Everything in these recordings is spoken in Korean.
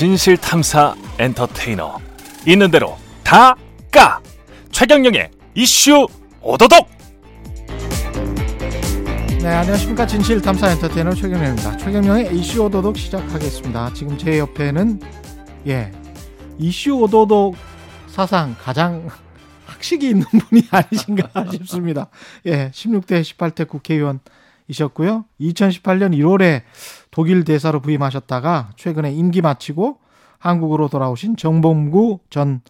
진실 탐사 엔터테이너 있는 대로 다 까 최경영의 이슈 오도독 네, 안녕하십니까. 진실 탐사 엔터테이너 최경영입니다. 최경영의 이슈 오도독 시작하겠습니다. 지금 제 옆에는, 예, 이슈 오도독 사상 가장 학식이 있는 분이 아니신가 싶습니다. 예, 16대 18대 국회의원 이셨고요. 2018년 1월에 독일 대사로 부임하셨다가 최근에 임기 마치고 한국으로 돌아오신 정범구 전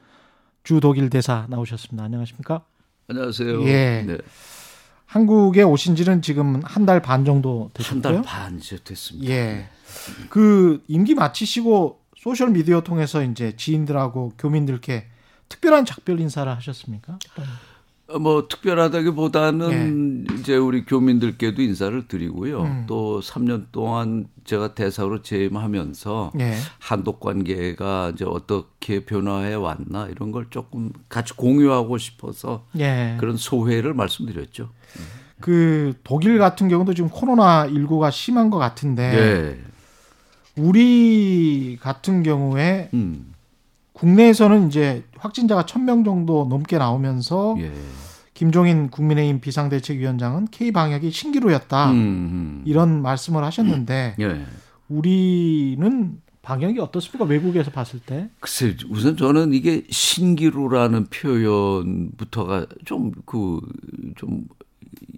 주 독일 대사 나오셨습니다. 안녕하십니까? 안녕하세요. 예. 네. 한국에 오신 지는 지금 한 달 반 정도 되셨고요. 한 달 반 이제 됐습니다. 예. 그 임기 마치시고 소셜 미디어 통해서 이제 지인들하고 교민들께 특별한 작별 인사를 하셨습니까? 어, 뭐 특별하다기보다는 네. 이제 우리 교민들께도 인사를 드리고요. 음. 또 3년 동안 제가 대사로 재임하면서 네. 한독 관계가 이제 어떻게 변화해 왔나 이런 걸 조금 같이 공유하고 싶어서 네. 그런 소회를 말씀드렸죠. 그 독일 같은 경우도 지금 코로나 19가 심한 것 같은데 네. 우리 같은 경우에 음. 국내에서는 이제 확진자가 1000명 정도 넘게 나오면서 예. 김종인 국민의힘 비상대책위원장은 K 방역이 신기루였다. 음, 음. 이런 말씀을 하셨는데 예. 우리는 방역이 어떻습니까? 외국에서 봤을 때? 글쎄, 우선 저는 이게 신기루라는 표현부터가 좀 그, 좀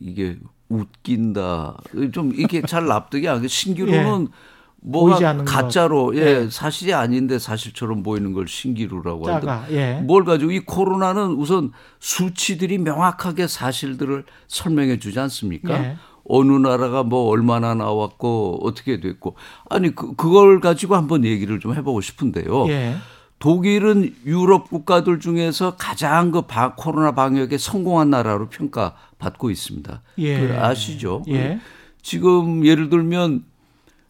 이게 웃긴다. 좀 이게 잘 납득이 안 돼. 신기루는 예. 뭐가 가짜로 예, 예, 사실이 아닌데 사실처럼 보이는 걸 신기루라고 하다. 예. 뭘 가지고 이 코로나는 우선 수치들이 명확하게 사실들을 설명해 주지 않습니까? 예. 어느 나라가 뭐 얼마나 나왔고 어떻게 됐고 아니 그 그걸 가지고 한번 얘기를 좀 해보고 싶은데요. 예. 독일은 유럽 국가들 중에서 가장 그 바, 코로나 방역에 성공한 나라로 평가받고 있습니다. 예. 그 아시죠? 예. 지금 예를 들면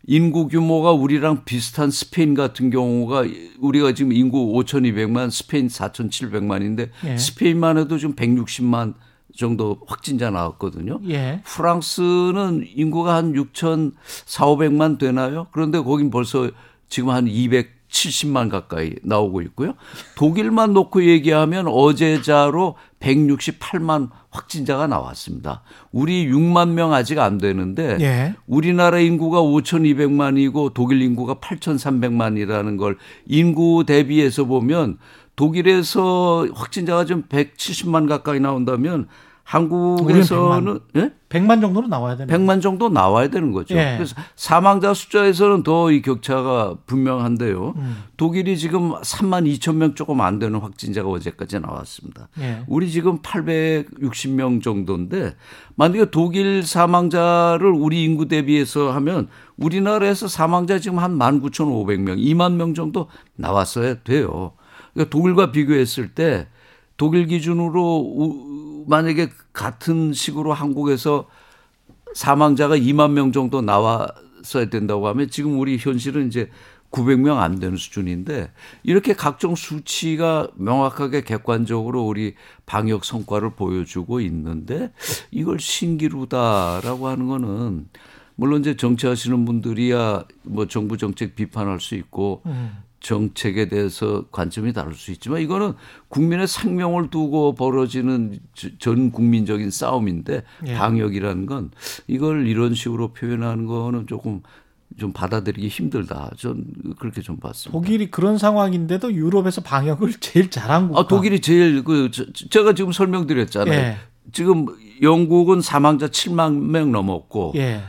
인구 규모가 우리랑 비슷한 스페인 같은 경우가 우리가 지금 인구 5,200만, 스페인 4,700만인데 예. 스페인만 해도 지금 160만 정도 확진자 나왔거든요. 예. 프랑스는 인구가 한 6,400만 되나요? 그런데 거긴 벌써 지금 한 200. 70만 가까이 나오고 있고요. 독일만 놓고 얘기하면 어제자로 168만 확진자가 나왔습니다. 우리 6만 명 아직 안 되는데 예. 우리나라 인구가 5,200만이고 독일 인구가 8,300만이라는 걸 인구 대비해서 보면 독일에서 확진자가 좀 170만 가까이 나온다면 한국에서는 100만. 예? 100만 정도는 나와야 되는 100만 정도 나와야 되는 거죠. 예. 그래서 사망자 숫자에서는 더 이 격차가 분명한데요. 음. 독일이 지금 3만 2천 명 조금 안 되는 확진자가 어제까지 나왔습니다. 예. 우리 지금 860명 정도인데 만약에 독일 사망자를 우리 인구 대비해서 하면 우리나라에서 사망자 지금 한 19,500명, 2만 명 정도 나왔어야 돼요. 그러니까 독일과 비교했을 때 독일 기준으로 만약에 같은 식으로 한국에서 사망자가 2만 명 정도 나왔어야 된다고 하면 지금 우리 현실은 이제 900명 안 되는 수준인데 이렇게 각종 수치가 명확하게 객관적으로 우리 방역 성과를 보여주고 있는데 이걸 신기루다라고 하는 거는 물론 이제 정치하시는 분들이야 뭐 정부 정책 비판할 수 있고 음. 정책에 대해서 관점이 다를 수 있지만 이거는 국민의 생명을 두고 벌어지는 전 국민적인 싸움인데 예. 방역이라는 건 이걸 이런 식으로 표현하는 거는 조금 좀 받아들이기 힘들다. 전 그렇게 좀 봤습니다. 독일이 그런 상황인데도 유럽에서 방역을 제일 잘한 국가. 아, 독일이 제일 그 제가 지금 설명드렸잖아요. 예. 지금 영국은 사망자 7만 명 넘었고 예.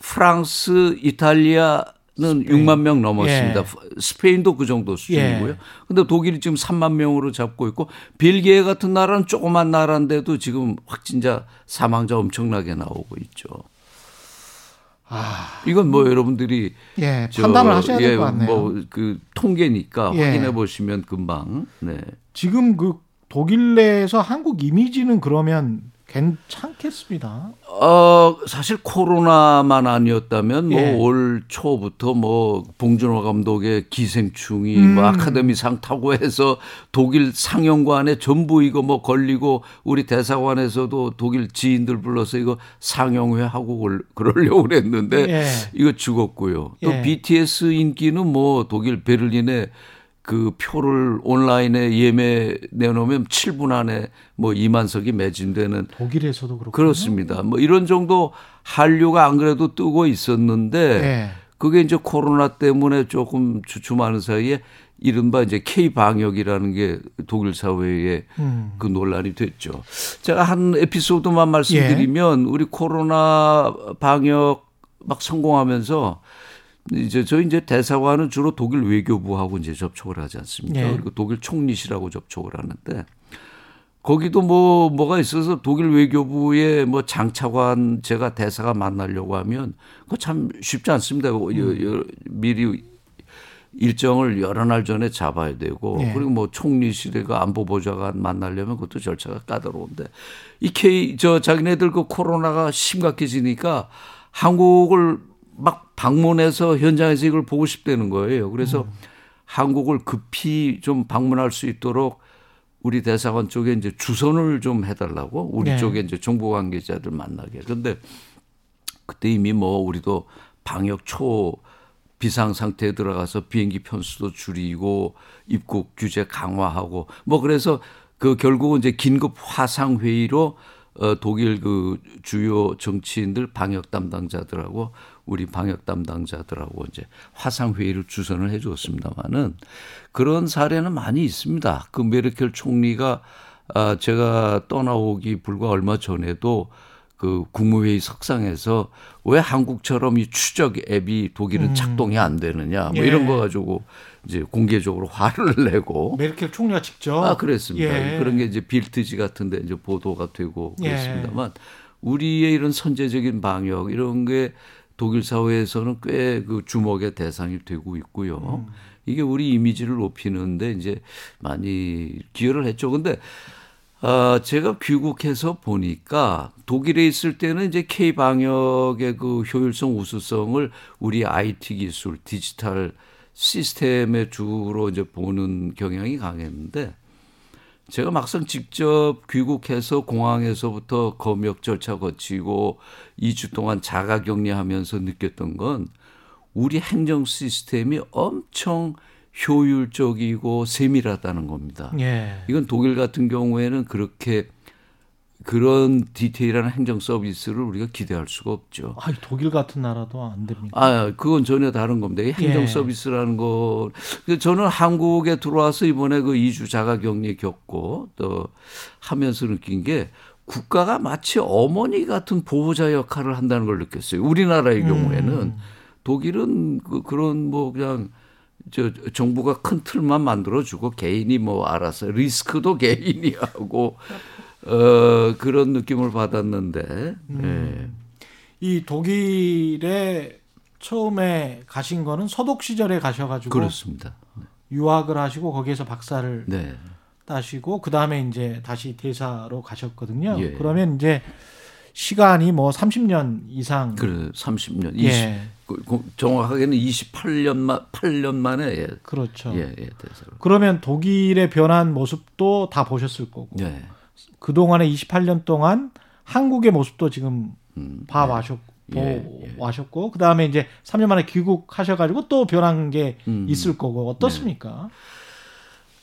프랑스, 이탈리아 는 스페인. 6만 명 넘었습니다. 예. 스페인도 그 정도 수준이고요. 예. 근데 독일이 지금 3만 명으로 잡고 있고 벨기에 같은 나라는 조그만 나라인데도 지금 확진자 사망자 엄청나게 나오고 있죠. 아, 이건 뭐 여러분들이 예, 저, 판단을 하셔야 될것 예, 같네요. 뭐그 통계니까 예. 확인해 보시면 금방. 네. 지금 그 독일 내에서 한국 이미지는 그러면 괜찮겠습니다. 어, 사실 코로나만 아니었다면 예. 뭐올 초부터 뭐 봉준호 감독의 기생충이 음. 뭐 아카데미상 타고 해서 독일 상영관에 전부 이거 뭐 걸리고 우리 대사관에서도 독일 지인들 불러서 이거 상영회 하고 걸- 그러려고 그랬는데 예. 이거 죽었고요. 또 예. BTS 인기는 뭐 독일 베를린에 그 표를 온라인에 예매 내놓으면 7분 안에 뭐 2만 석이 매진되는 독일에서도 그렇고 그렇습니다. 뭐 이런 정도 한류가 안 그래도 뜨고 있었는데 예. 그게 이제 코로나 때문에 조금 주춤하는 사이에 이른바 이제 K 방역이라는 게 독일 사회에 음. 그 논란이 됐죠. 제가 한 에피소드만 말씀드리면 우리 코로나 방역 막 성공하면서 이제 저희 이제 대사관은 주로 독일 외교부하고 이제 접촉을 하지 않습니까? 예. 그리고 독일 총리실하고 접촉을 하는데 거기도 뭐 뭐가 있어서 독일 외교부에 뭐 장차관 제가 대사가 만나려고 하면 그거 참 쉽지 않습니다. 여- 여- 미리 일정을 여러 날 전에 잡아야 되고 예. 그리고 뭐 총리실에가 안보보좌관 만나려면 그것도 절차가 까다로운데 이 K 저 자기네들 그 코로나가 심각해지니까 한국을 막 방문해서 현장에서 이걸 보고 싶다는 거예요. 그래서 한국을 급히 좀 방문할 수 있도록 우리 대사관 쪽에 이제 주선을 좀 해달라고 우리 네. 쪽에 이제 정보 관계자들 만나게. 그런데 그때 이미 뭐 우리도 방역 초 비상 상태에 들어가서 비행기 편수도 줄이고 입국 규제 강화하고 뭐 그래서 그 결국은 이제 긴급 화상 회의로 어 독일 그 주요 정치인들 방역 담당자들하고 우리 방역 담당자들하고 이제 화상 회의를 주선을 해 주었습니다만은 그런 사례는 많이 있습니다. 그 메르켈 총리가 아 제가 떠나오기 불과 얼마 전에도 그 국무회의 석상에서 왜 한국처럼 이 추적 앱이 독일은 작동이 안 되느냐 뭐 예. 이런 거 가지고 이제 공개적으로 화를 내고 메르켈 총리가 직접 아 그랬습니다. 예. 그런 게 이제 빌트지 같은데 이제 보도가 되고 예. 그랬습니다만 우리의 이런 선제적인 방역 이런 게 독일 사회에서는 꽤 그 주목의 대상이 되고 있고요. 음. 이게 우리 이미지를 높이는데 이제 많이 기여를 했죠. 근데 아, 제가 귀국해서 보니까 독일에 있을 때는 이제 K 방역의 그 효율성 우수성을 우리 IT 기술, 디지털 시스템에 주로 이제 보는 경향이 강했는데 제가 막상 직접 귀국해서 공항에서부터 검역 절차 거치고 2주 동안 자가 격리하면서 느꼈던 건 우리 행정 시스템이 엄청 효율적이고 세밀하다는 겁니다. 예. 이건 독일 같은 경우에는 그렇게 그런 디테일한 행정 서비스를 우리가 기대할 수가 없죠. 아, 독일 같은 나라도 안 됩니까? 아, 그건 전혀 다른 겁니다. 이 행정 예. 서비스라는 거. 저는 한국에 들어와서 이번에 그 2주 자가 격리 겪고 또 하면서 느낀 게 국가가 마치 어머니 같은 보호자 역할을 한다는 걸 느꼈어요. 우리나라의 경우에는 독일은 그, 그런 뭐 그냥 저 정부가 큰 틀만 만들어주고 개인이 뭐 알아서 리스크도 개인이 하고 어 그런 느낌을 받았는데 예. 이 독일에 처음에 가신 거는 서독 시절에 가셔가지고 그렇습니다. 유학을 하시고 거기에서 박사를 네. 따시고 그 다음에 이제 다시 대사로 가셨거든요. 예. 그러면 이제 시간이 뭐 30년 이상 그래 30년 20 예. 그, 그 정확하게는 28년 만 8년 만에 예. 그렇죠. 예, 예, 대사로. 그러면 독일의 변한 모습도 다 보셨을 거고 네. 그 동안에 28년 동안 한국의 모습도 지금 음, 봐 네. 와셨 보 예, 예. 와셨고 그 다음에 이제 3년 만에 귀국하셔 가지고 또 변한 게 음. 있을 거고 어떻습니까?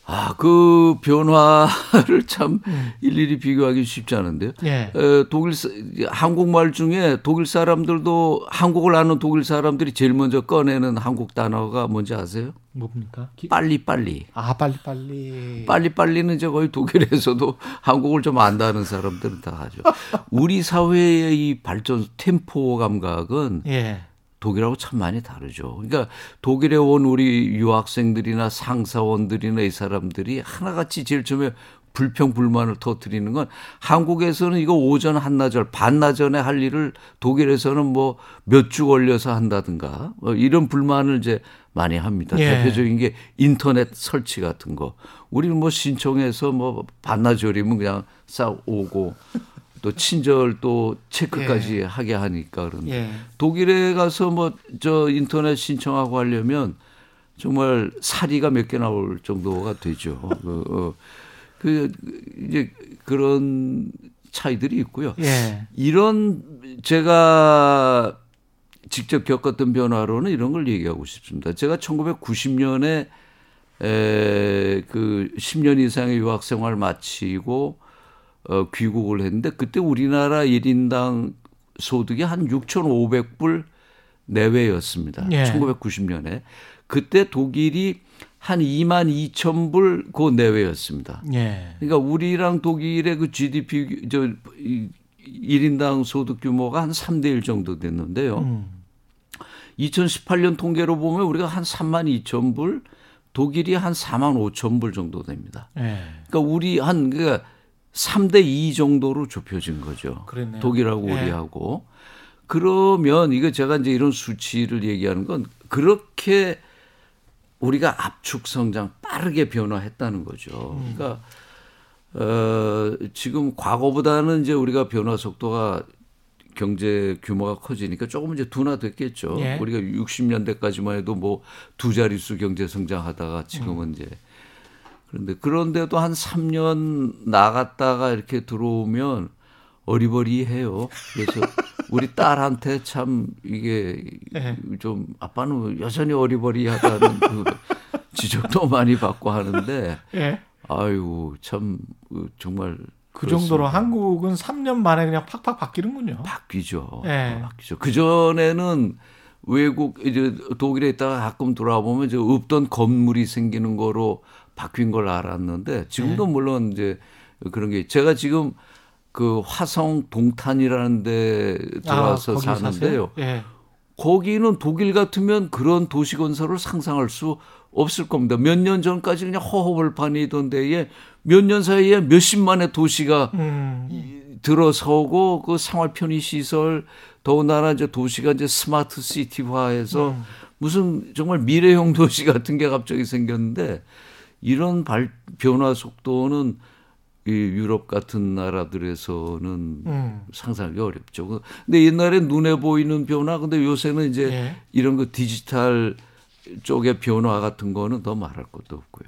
아, 그 변화를 참 음. 일일이 비교하기 쉽지 않은데요. 예. 에, 독일 사- 한국말 중에 독일 사람들도 한국을 아는 독일 사람들이 제일 먼저 꺼내는 한국 단어가 뭔지 아세요? 뭡니까? 기- 빨리 빨리. 아 빨리 빨리. 빨리 빨리는 이제 거의 독일에서도 한국을 좀 안다는 사람들은 다 하죠. 우리 사회의 이 발전 템포 감각은 예. 독일하고 참 많이 다르죠. 그러니까 독일에 온 우리 유학생들이나 상사원들이나 이 사람들이 하나같이 제일 처음에 불평 불만을 터뜨리는 건 한국에서는 이거 오전 한나절 반나절에 할 일을 독일에서는 뭐 몇 주 걸려서 한다든가 뭐 이런 불만을 이제 많이 합니다. 예. 대표적인 게 인터넷 설치 같은 거. 우리는 뭐 신청해서 뭐 반나절이면 그냥 싹 오고 또 친절 또 체크까지 예. 하게 하니까 그런데 예. 독일에 가서 뭐 저 인터넷 신청하고 하려면 정말 사리가 몇 개 나올 정도가 되죠. 그, 어, 그 이제 그런 차이들이 있고요. 예. 이런 제가 직접 겪었던 변화로는 이런 걸 얘기하고 싶습니다. 제가 1990년에 에, 그 10년 이상의 유학 생활 마치고 어, 귀국을 했는데 그때 우리나라 1인당 소득이 한 6,500불 내외였습니다. 예. 1990년에. 그때 독일이 한 2만 2천 불 그 내외였습니다. 예. 그러니까 우리랑 독일의 그 GDP 저 1인당 소득 규모가 한 3대 1 정도 됐는데요. 음. 2018년 통계로 보면 우리가 한 3만 2천 불, 독일이 한 4만 5천 불 정도 됩니다. 예. 그러니까 우리 한 그러니까 3대 2 정도로 좁혀진 거죠. 그랬네요. 독일하고 예. 우리하고. 그러면 이거 제가 이제 이런 수치를 얘기하는 건 그렇게 우리가 압축 성장 빠르게 변화했다는 거죠. 음. 그러니까 어 지금 과거보다는 이제 우리가 변화 속도가 경제 규모가 커지니까 조금 이제 둔화됐겠죠. 예. 우리가 60년대까지만 해도 뭐 두 자릿수 경제 성장하다가 지금은 음. 이제 그런데 그런데도 한 3년 나갔다가 이렇게 들어오면 어리버리해요. 그래서 우리 딸한테 참 이게 예. 좀 아빠는 여전히 어리버리하다는 그 지적도 많이 받고 하는데 예. 아유 참그 정말 그 정도로 그렇습니다. 한국은 3년 만에 그냥 팍팍 바뀌는군요. 바뀌죠. 예. 바뀌죠. 그 전에는 외국 이제 독일에 있다가 가끔 돌아와 보면 이제 없던 건물이 생기는 거로 바뀐 걸 알았는데 지금도 네. 물론 이제 그런 게 제가 지금 그 화성 동탄이라는 데 들어와서 아, 사는데요. 예. 거기는 독일 같으면 그런 도시 건설을 상상할 수 없을 겁니다. 몇 년 전까지 그냥 허허벌판이던 데에 몇 년 사이에 몇십만의 도시가 음. 들어서고 그 생활 편의 시설 더군다나 이제 도시가 이제 스마트 시티화해서 음. 무슨 정말 미래형 도시 같은 게 갑자기 생겼는데 이런 발 변화 속도는 이 유럽 같은 나라들에서는 음. 상상하기 어렵죠. 그, 근데 옛날에 눈에 보이는 변화, 근데 요새는 이제 예. 이런 거 디지털 쪽의 변화 같은 거는 더 말할 것도 없고요.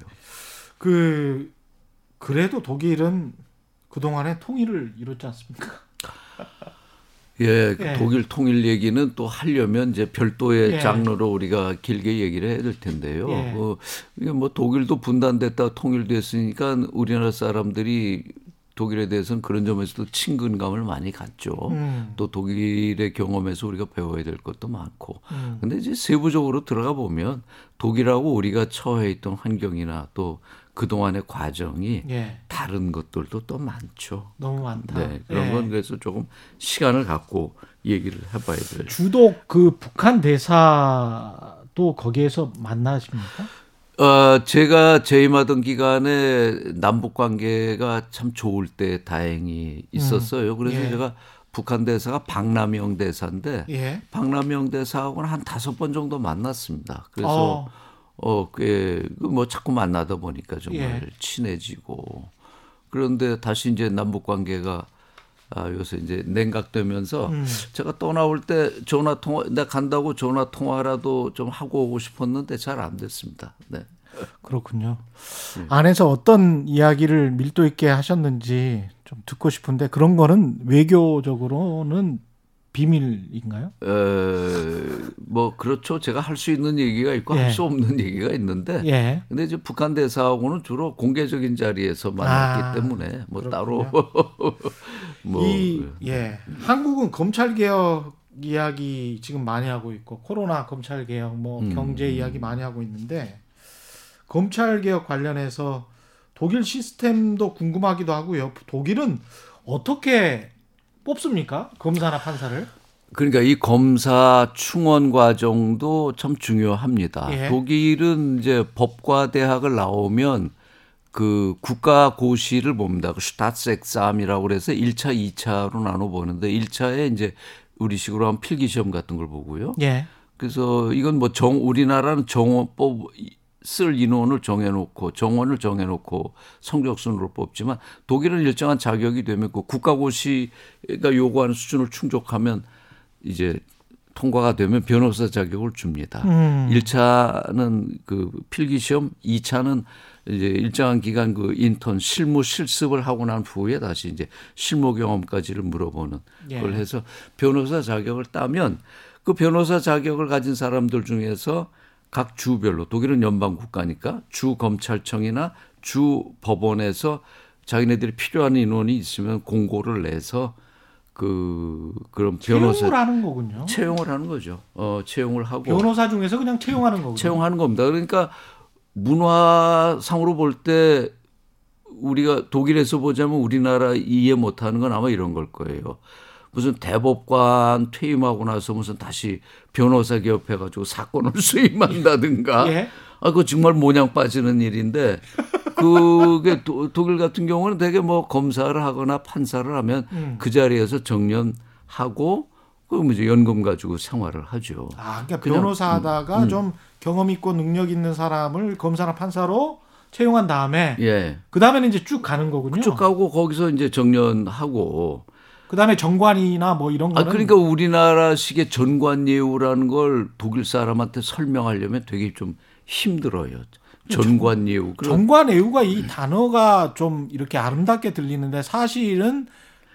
그 그래도 독일은 그 동안에 통일을 이뤘지 않습니까? 예, 예. 독일 통일 얘기는 또 하려면 이제 별도의 예. 장르로 우리가 길게 얘기를 해야 될 텐데요. 예. 어, 이게 뭐 독일도 분단됐다 통일됐으니까 우리나라 사람들이 독일에 대해서는 그런 점에서도 친근감을 많이 갖죠. 음. 또 독일의 경험에서 우리가 배워야 될 것도 많고. 음. 근데 이제 세부적으로 들어가 보면 독일하고 우리가 처해 있던 환경이나 또 그동안의 과정이 예. 다른 것들도 또 많죠. 너무 많다. 네. 그런 예. 건 그래서 조금 시간을 갖고 얘기를 해봐야 될. 주독 그 북한 대사도 거기에서 만나십니까? 어, 제가 재임하던 기간에 남북 관계가 참 좋을 때 다행히 있었어요. 그래서 예. 제가 북한 대사가 박남영 대사인데 예. 박남영 대사하고는 한 다섯 번 정도 만났습니다. 그래서 어, 어, 그뭐 자꾸 만나다 보니까 정말 예. 친해지고 그런데 다시 이제 남북 관계가 아, 요새 이제 냉각되면서 음. 제가 떠나올 때 전화 통화 내가 간다고 전화 통화라도 좀 하고 오고 싶었는데 잘 안 됐습니다. 네. 그렇군요. 네. 안에서 어떤 이야기를 밀도 있게 하셨는지 좀 듣고 싶은데 그런 거는 외교적으로는 비밀인가요? 에, 뭐 그렇죠. 제가 할 수 있는 얘기가 있고 예. 할수 없는 얘기가 있는데 예. 근데 이제 북한 대사하고는 주로 공개적인 자리에서 만났기 아, 때문에 뭐 따로 뭐 이 예. 한국은 검찰 개혁 이야기 지금 많이 하고 있고 코로나 검찰 개혁 뭐 음, 경제 음. 이야기 많이 하고 있는데 검찰 개혁 관련해서 독일 시스템도 궁금하기도 하고요. 독일은 어떻게 뽑습니까? 검사나 판사를? 그러니까 이 검사 충원 과정도 참 중요합니다. 예. 독일은 이제 법과 대학을 나오면 그 국가 고시를 봅니다. 그 슈타츠엑삼이라고 그래서 1차, 2차로 나눠 보는데 1차에 이제 우리식으로 하면 필기 시험 같은 걸 보고요. 예. 그래서 이건 뭐 정 우리나라는 정원 뽑 쓸 인원을 정해놓고 정원을 정해놓고 성적순으로 뽑지만 독일은 일정한 자격이 되면 그 국가고시가 요구하는 수준을 충족하면 이제 통과가 되면 변호사 자격을 줍니다. 음. 1차는 그 필기 시험, 2차는 이제 일정한 기간 그 인턴 실무 실습을 하고 난 후에 다시 이제 실무 경험까지를 물어보는 예. 걸 해서 변호사 자격을 따면 그 변호사 자격을 가진 사람들 중에서 각 주별로 독일은 연방 국가니까 주 검찰청이나 주 법원에서 자기네들이 필요한 인원이 있으면 공고를 내서 그 그런 변호사 채용을 하는 거군요. 채용을 하는 거죠. 어 채용을 하고 변호사 중에서 그냥 채용하는 거군요. 채용하는 겁니다. 그러니까 문화상으로 볼 때 우리가 독일에서 보자면 우리나라 이해 못하는 건 아마 이런 걸 거예요. 무슨 대법관 퇴임하고 나서 무슨 다시 변호사 개업해가지고 사건을 수임한다든가. 예? 아, 그거 정말 모냥 빠지는 일인데 그게 도, 독일 같은 경우는 되게 뭐 검사를 하거나 판사를 하면 음. 그 자리에서 정년하고 그럼 이제 연금 가지고 생활을 하죠. 아, 그러니까 변호사 하다가 음, 좀 경험 있고 능력 있는 사람을 검사나 판사로 채용한 다음에 예. 그 다음에는 이제 쭉 가는 거군요. 쭉 가고 거기서 이제 정년하고 그다음에 정관이나 뭐 이런 거는 아 그러니까 우리나라식의 전관 예우라는 걸 독일 사람한테 설명하려면 되게 좀 힘들어요. 전관 예우. 전관 예우가 이 단어가 좀 이렇게 아름답게 들리는데 사실은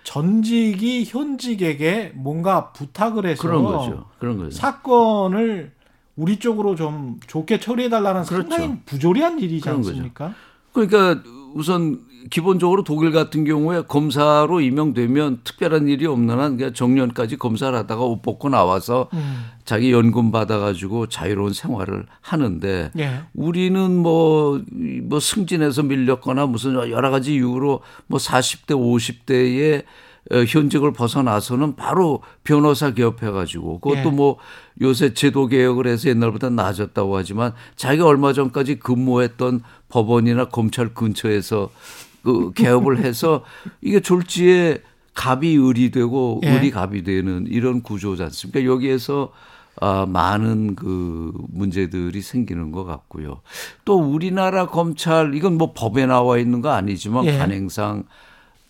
전직이 현직에게 뭔가 부탁을 해서 그런 거죠. 그런 거죠. 사건을 우리 쪽으로 좀 좋게 처리해 달라는 그렇죠. 상당히 부조리한 일이지 않습니까? 그러니까 우선 기본적으로 독일 같은 경우에 검사로 임명되면 특별한 일이 없는 한 그냥 정년까지 검사를 하다가 옷 벗고 나와서 음. 자기 연금 받아가지고 자유로운 생활을 하는데 예. 우리는 뭐, 뭐 승진해서 밀렸거나 무슨 여러 가지 이유로 뭐 40대, 50대에 어, 현직을 벗어나서는 바로 변호사 개업해가지고 그것도 예. 뭐 요새 제도 개혁을 해서 옛날보다 나아졌다고 하지만 자기가 얼마 전까지 근무했던 법원이나 검찰 근처에서 그 개업을 해서 이게 졸지에 갑이 을이 되고 예. 을이 갑이 되는 이런 구조지 않습니까? 여기에서 아, 많은 그 문제들이 생기는 것 같고요. 또 우리나라 검찰 이건 뭐 법에 나와 있는 거 아니지만 예. 관행상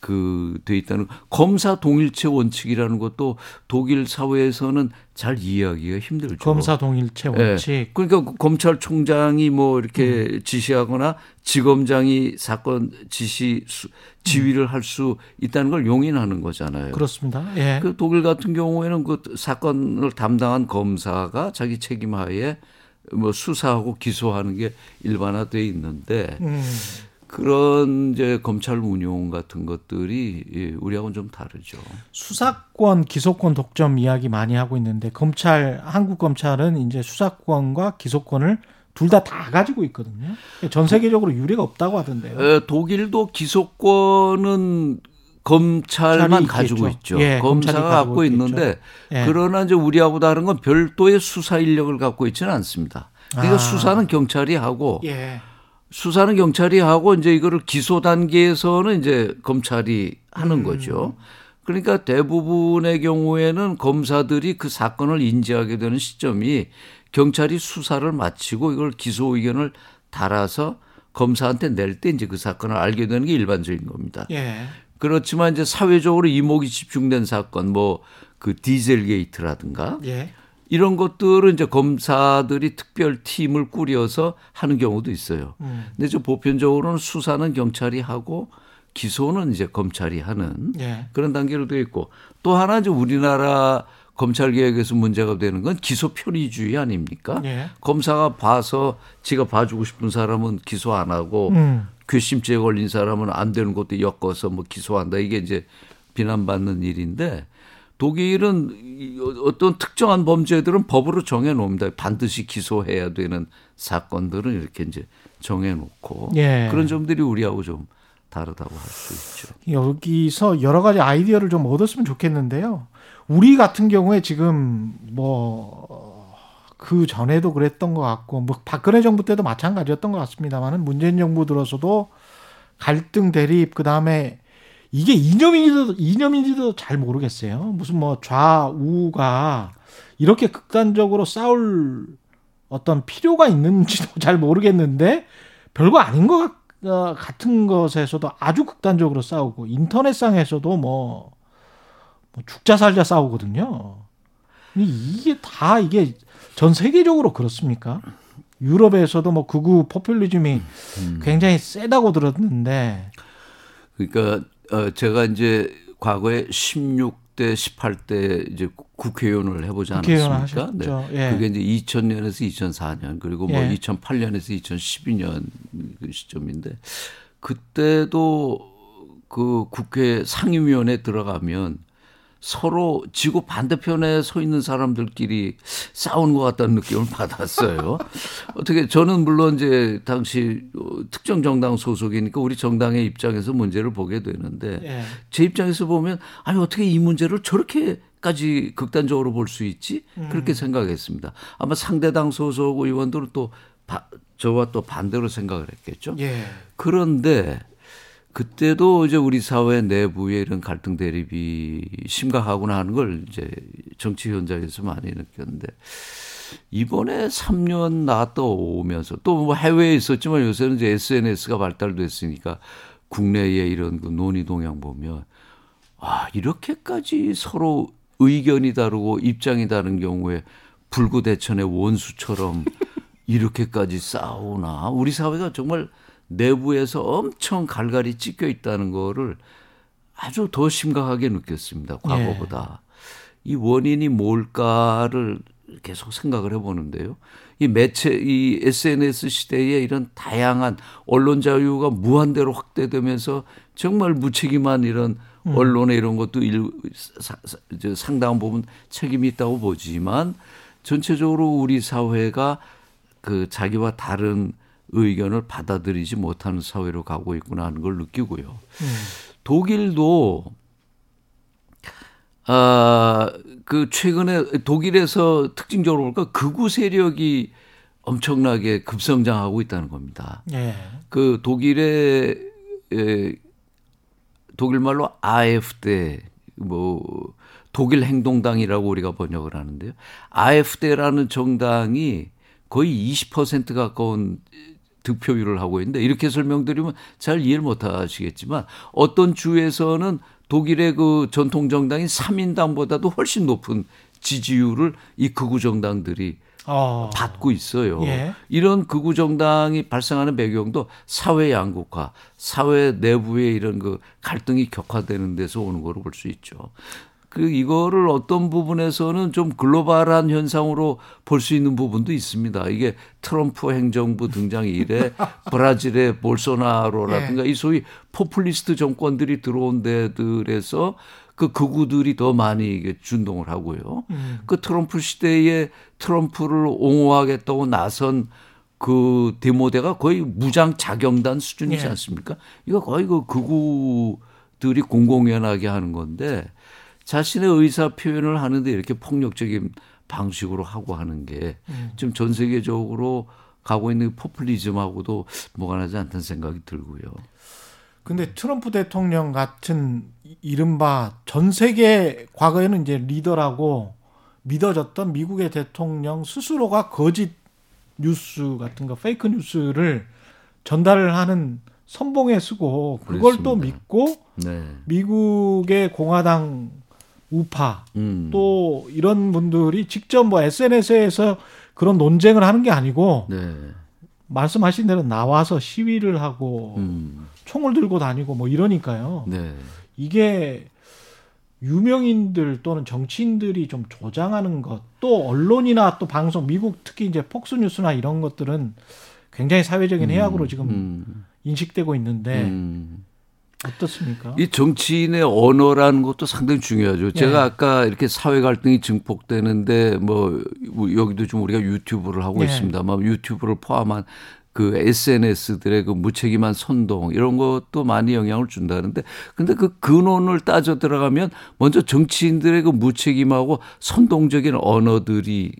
그 돼 있다는 검사 동일체 원칙이라는 것도 독일 사회에서는 잘 이해하기가 힘들죠. 검사 동일체 예. 원칙. 네. 그러니까 검찰총장이 뭐 이렇게 음. 지시하거나 지검장이 사건 지시 수, 지휘를 음. 할수 있다는 걸 용인하는 거잖아요. 그렇습니다. 예. 그 독일 같은 경우에는 그 사건을 담당한 검사가 자기 책임하에 뭐 수사하고 기소하는 게 일반화돼 있는데 음. 그런 이제 검찰 운용 같은 것들이 예, 우리하고는 좀 다르죠. 수사권, 기소권 독점 이야기 많이 하고 있는데 검찰 한국 검찰은 이제 수사권과 기소권을 둘 다다 다 가지고 있거든요. 전 세계적으로 유례가 없다고 하던데요. 에, 독일도 기소권은 검찰만 가지고 있죠. 예, 검사가 갖고 있는데 예. 그러나 이제 우리하고 다른 건 별도의 수사 인력을 갖고 있지는 않습니다. 그러니까 아. 수사는 경찰이 하고 예. 수사는 경찰이 하고 이제 이거를 기소 단계에서는 이제 검찰이 하는 음. 거죠. 그러니까 대부분의 경우에는 검사들이 그 사건을 인지하게 되는 시점이 경찰이 수사를 마치고 이걸 기소 의견을 달아서 검사한테 낼 때 이제 그 사건을 알게 되는 게 일반적인 겁니다. 예. 그렇지만 이제 사회적으로 이목이 집중된 사건 뭐 그 디젤 게이트라든가 예. 이런 것들은 이제 검사들이 특별 팀을 꾸려서 하는 경우도 있어요. 음. 근데 저 보편적으로는 수사는 경찰이 하고 기소는 이제 검찰이 하는 예. 그런 단계로 되어 있고 또 하나 이제 우리나라 검찰 개혁에서 문제가 되는 건 기소 편의주의 아닙니까? 예. 검사가 봐서 지가 봐주고 싶은 사람은 기소 안 하고 음. 괘씸죄에 걸린 사람은 안 되는 것도 엮어서 뭐 기소한다 이게 이제 비난받는 일인데 독일은 어떤 특정한 범죄들은 법으로 정해 놓습니다. 반드시 기소해야 되는 사건들은 이렇게 이제 정해 놓고 예. 그런 점들이 우리하고 좀 다르다고 할 수 있죠. 여기서 여러 가지 아이디어를 좀 얻었으면 좋겠는데요. 우리 같은 경우에 지금 뭐 그 전에도 그랬던 것 같고 뭐 박근혜 정부 때도 마찬가지였던 것 같습니다만은 문재인 정부 들어서도 갈등 대립 그 다음에 이게 이념인지도 이념인지도 잘 모르겠어요. 무슨 뭐 좌우가 이렇게 극단적으로 싸울 어떤 필요가 있는지도 잘 모르겠는데 별거 아닌 것 어, 같은 것에서도 아주 극단적으로 싸우고 인터넷상에서도 뭐, 뭐 죽자 살자 싸우거든요. 이게 다 이게 전 세계적으로 그렇습니까? 유럽에서도 뭐 극우 포퓰리즘이 음. 굉장히 세다고 들었는데 그러니까 어 제가 이제 과거에 16대 18대 이제 국회의원을 해보지 않았습니까? 네. 예. 그게 이제 2000년에서 2004년 그리고 뭐 예. 2008년에서 2012년 그 시점인데 그때도 그 국회 상임위원회 들어가면 서로 지구 반대편에 서 있는 사람들끼리 싸우는 것 같다는 느낌을 받았어요. 어떻게 저는 물론 이제 당시 특정 정당 소속이니까 우리 정당의 입장에서 문제를 보게 되는데 예. 제 입장에서 보면 아니 어떻게 이 문제를 저렇게 까지 극단적으로 볼 수 있지 그렇게 음. 생각했습니다. 아마 상대당 소속 의원들은 또 바, 저와 또 반대로 생각을 했겠죠. 예. 그런데 그때도 이제 우리 사회 내부의 이런 갈등 대립이 심각하구나 하는 걸 이제 정치 현장에서 많이 느꼈는데 이번에 3년 나갔다 오면서 또 뭐 해외에 있었지만 요새는 이제 SNS가 발달됐으니까 국내에 이런 그 논의 동향 보면 아, 이렇게까지 서로 의견이 다르고 입장이 다른 경우에 불구대천의 원수처럼 이렇게까지 싸우나? 우리 사회가 정말 내부에서 엄청 갈갈이 찢겨 있다는 거를 아주 더 심각하게 느꼈습니다. 과거보다. 예. 이 원인이 뭘까를 계속 생각을 해보는데요. 이 매체, 이 SNS 시대에 이런 다양한 언론 자유가 무한대로 확대되면서 정말 무책임한 이런 음. 언론의 이런 것도 일, 사, 상당한 부분 책임이 있다고 보지만 전체적으로 우리 사회가 그 자기와 다른 의견을 받아들이지 못하는 사회로 가고 있구나 하는 걸 느끼고요. 음. 독일도 아, 그 최근에 독일에서 특징적으로 볼까 극우 세력이 엄청나게 급성장하고 있다는 겁니다. 예. 그 독일의 에, 독일 말로 AfD 뭐 독일 행동당이라고 우리가 번역을 하는데요. AfD라는 정당이 거의 20% 가까운 득표율을 하고 있는데 이렇게 설명드리면 잘 이해를 못 하시겠지만 어떤 주에서는 독일의 그 전통 정당인 3인당보다도 훨씬 높은 지지율을 이 극우 정당들이 어. 받고 있어요. 예. 이런 극우 정당이 발생하는 배경도 사회 양극화, 사회 내부의 이런 그 갈등이 격화되는 데서 오는 거로 볼 수 있죠. 그 이거를 어떤 부분에서는 좀 글로벌한 현상으로 볼 수 있는 부분도 있습니다. 이게 트럼프 행정부 등장 이래 브라질의 볼소나로라든가 네. 이 소위 포퓰리스트 정권들이 들어온 데들에서 그 극우들이 더 많이 이게 준동을 하고요. 음. 그 트럼프 시대에 트럼프를 옹호하겠다고 나선 그 데모대가 거의 무장 자경단 수준이지 네. 않습니까? 이거 거의 그 극우들이 공공연하게 하는 건데 자신의 의사 표현을 하는데 이렇게 폭력적인 방식으로 하고 하는 게 지금 전 세계적으로 가고 있는 포퓰리즘하고도 무관하지 않다는 생각이 들고요. 근데 트럼프 대통령 같은 이른바 전 세계 과거에는 이제 리더라고 믿어졌던 미국의 대통령 스스로가 거짓 뉴스 같은 거 페이크 뉴스를 전달을 하는 선봉에 쓰고 그걸 그렇습니다. 또 믿고 네. 미국의 공화당 우파 음. 또 이런 분들이 직접 뭐 SNS에서 그런 논쟁을 하는 게 아니고 네. 말씀하신 대로 나와서 시위를 하고 음. 총을 들고 다니고 뭐 이러니까요. 네. 이게 유명인들 또는 정치인들이 좀 조장하는 것, 또 언론이나 또 방송, 미국 특히 이제 폭스 뉴스나 이런 것들은 굉장히 사회적인 음. 해악으로 지금 음. 인식되고 있는데 음. 어떻습니까? 이 정치인의 언어라는 것도 상당히 중요하죠. 제가 네. 아까 이렇게 사회 갈등이 증폭되는데 뭐 여기도 좀 우리가 유튜브를 하고 네. 있습니다만 유튜브를 포함한 그 SNS들의 그 무책임한 선동 이런 것도 많이 영향을 준다는데 근데 그 근원을 따져 들어가면 먼저 정치인들의 그 무책임하고 선동적인 언어들이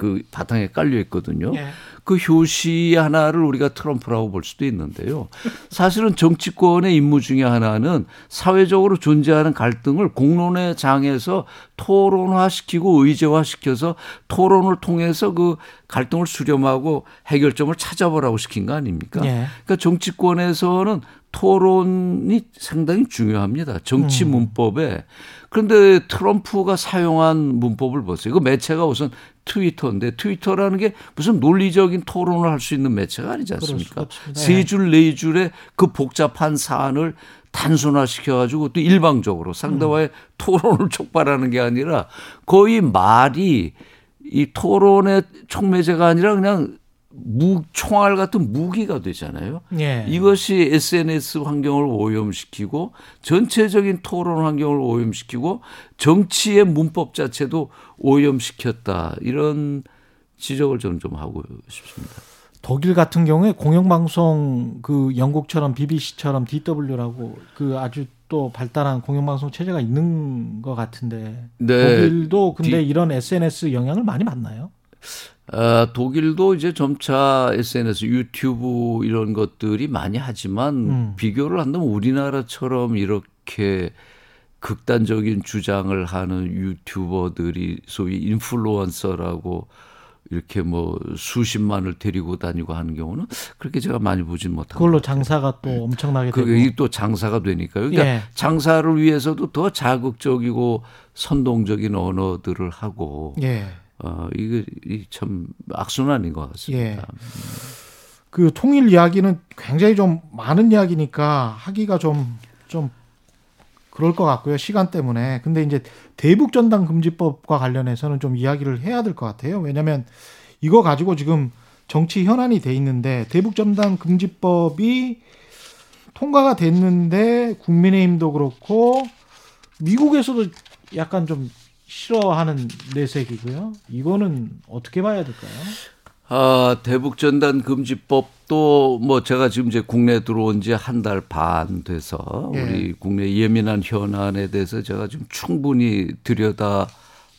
그 바탕에 깔려 있거든요. 예. 그 효시 하나를 우리가 트럼프라고 볼 수도 있는데요. 사실은 정치권의 임무 중에 하나는 사회적으로 존재하는 갈등을 공론의 장에서 토론화시키고 의제화시켜서 토론을 통해서 그 갈등을 수렴하고 해결점을 찾아보라고 시킨 거 아닙니까? 예. 그러니까 정치권에서는 토론이 상당히 중요합니다. 정치 음. 문법에. 그런데 트럼프가 사용한 문법을 보세요. 그 매체가 우선 트위터인데 트위터라는 게 무슨 논리적인 토론을 할 수 있는 매체가 아니지 않습니까? 그럴 수가 없습니다. 세 줄, 네 줄의 그 복잡한 사안을 단순화시켜가지고 또 일방적으로 상대와의 음. 토론을 촉발하는 게 아니라 거의 말이 이 토론의 촉매제가 아니라 그냥 무, 총알 같은 무기가 되잖아요. 예. 이것이 SNS 환경을 오염시키고 전체적인 토론 환경을 오염시키고 정치의 문법 자체도 오염시켰다. 이런 지적을 저는 좀 하고 싶습니다. 독일 같은 경우에 공영방송 그 영국처럼 BBC처럼 DW라고 그 아주 또 발달한 공영방송 체제가 있는 것 같은데 네. 독일도 근데 디- 이런 SNS 영향을 많이 받나요? 아, 독일도 이제 점차 SNS, 유튜브 이런 것들이 많이 하지만 음. 비교를 한다면 우리나라처럼 이렇게 극단적인 주장을 하는 유튜버들이 소위 인플루언서라고 이렇게 뭐 수십만을 데리고 다니고 하는 경우는 그렇게 제가 많이 보진 못합니다. 그걸로 장사가 또 엄청나게 되고 그게 또 장사가 되니까요. 그러니까 예. 장사를 위해서도 더 자극적이고 선동적인 언어들을 하고 예. 어 이게 이참 악순환인 것 같습니다. 예. 그 통일 이야기는 굉장히 좀 많은 이야기니까 하기가 좀좀 그럴 것 같고요 시간 때문에 근데 이제 대북 전단 금지법과 관련해서는 좀 이야기를 해야 될 것 같아요 왜냐하면 이거 가지고 지금 정치 현안이 돼 있는데 대북 전단 금지법이 통과가 됐는데 국민의힘도 그렇고 미국에서도 약간 좀 싫어하는 내색이고요 이거는 어떻게 봐야 될까요? 아, 대북 전단 금지법도 뭐 제가 지금 이제 국내 들어온 지 한 달 반 돼서 예. 우리 국내 예민한 현안에 대해서 제가 좀 충분히 들여다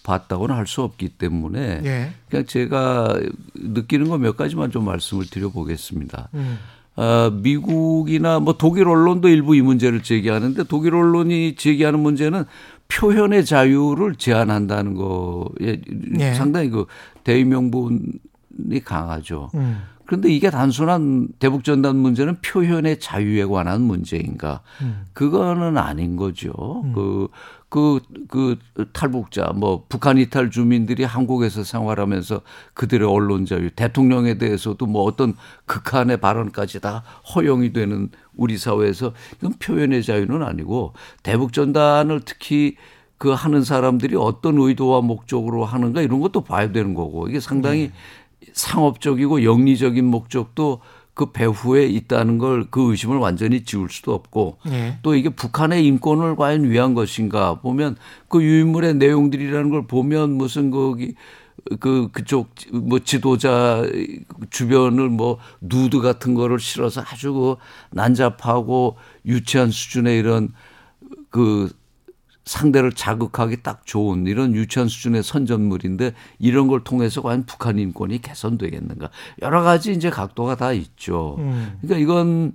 봤다고는 할 수 없기 때문에 예. 그냥 제가 느끼는 거 몇 가지만 좀 말씀을 드려보겠습니다. 음. 아, 미국이나 뭐 독일 언론도 일부 이 문제를 제기하는데 독일 언론이 제기하는 문제는 표현의 자유를 제한한다는 거에 네. 상당히 그 대의명분이 강하죠. 음. 그런데 이게 단순한 대북 전단 문제는 표현의 자유에 관한 문제인가? 음. 그거는 아닌 거죠. 그, 그, 그 탈북자, 뭐 북한 이탈 주민들이 한국에서 생활하면서 그들의 언론 자유, 대통령에 대해서도 뭐 어떤 극한의 발언까지 다 허용이 되는 우리 사회에서 이건 표현의 자유는 아니고 대북 전단을 특히 그 하는 사람들이 어떤 의도와 목적으로 하는가 이런 것도 봐야 되는 거고 이게 상당히 상업적이고 영리적인 목적도 그 배후에 있다는 걸 그 의심을 완전히 지울 수도 없고 예. 또 이게 북한의 인권을 과연 위한 것인가 보면 그 유인물의 내용들이라는 걸 보면 무슨 거기 그 그쪽 뭐 지도자 주변을 뭐 누드 같은 거를 실어서 아주 그 난잡하고 유치한 수준의 이런 그 상대를 자극하기 딱 좋은 이런 유치한 수준의 선전물인데 이런 걸 통해서 과연 북한 인권이 개선되겠는가 여러 가지 이제 각도가 다 있죠. 음. 그러니까 이건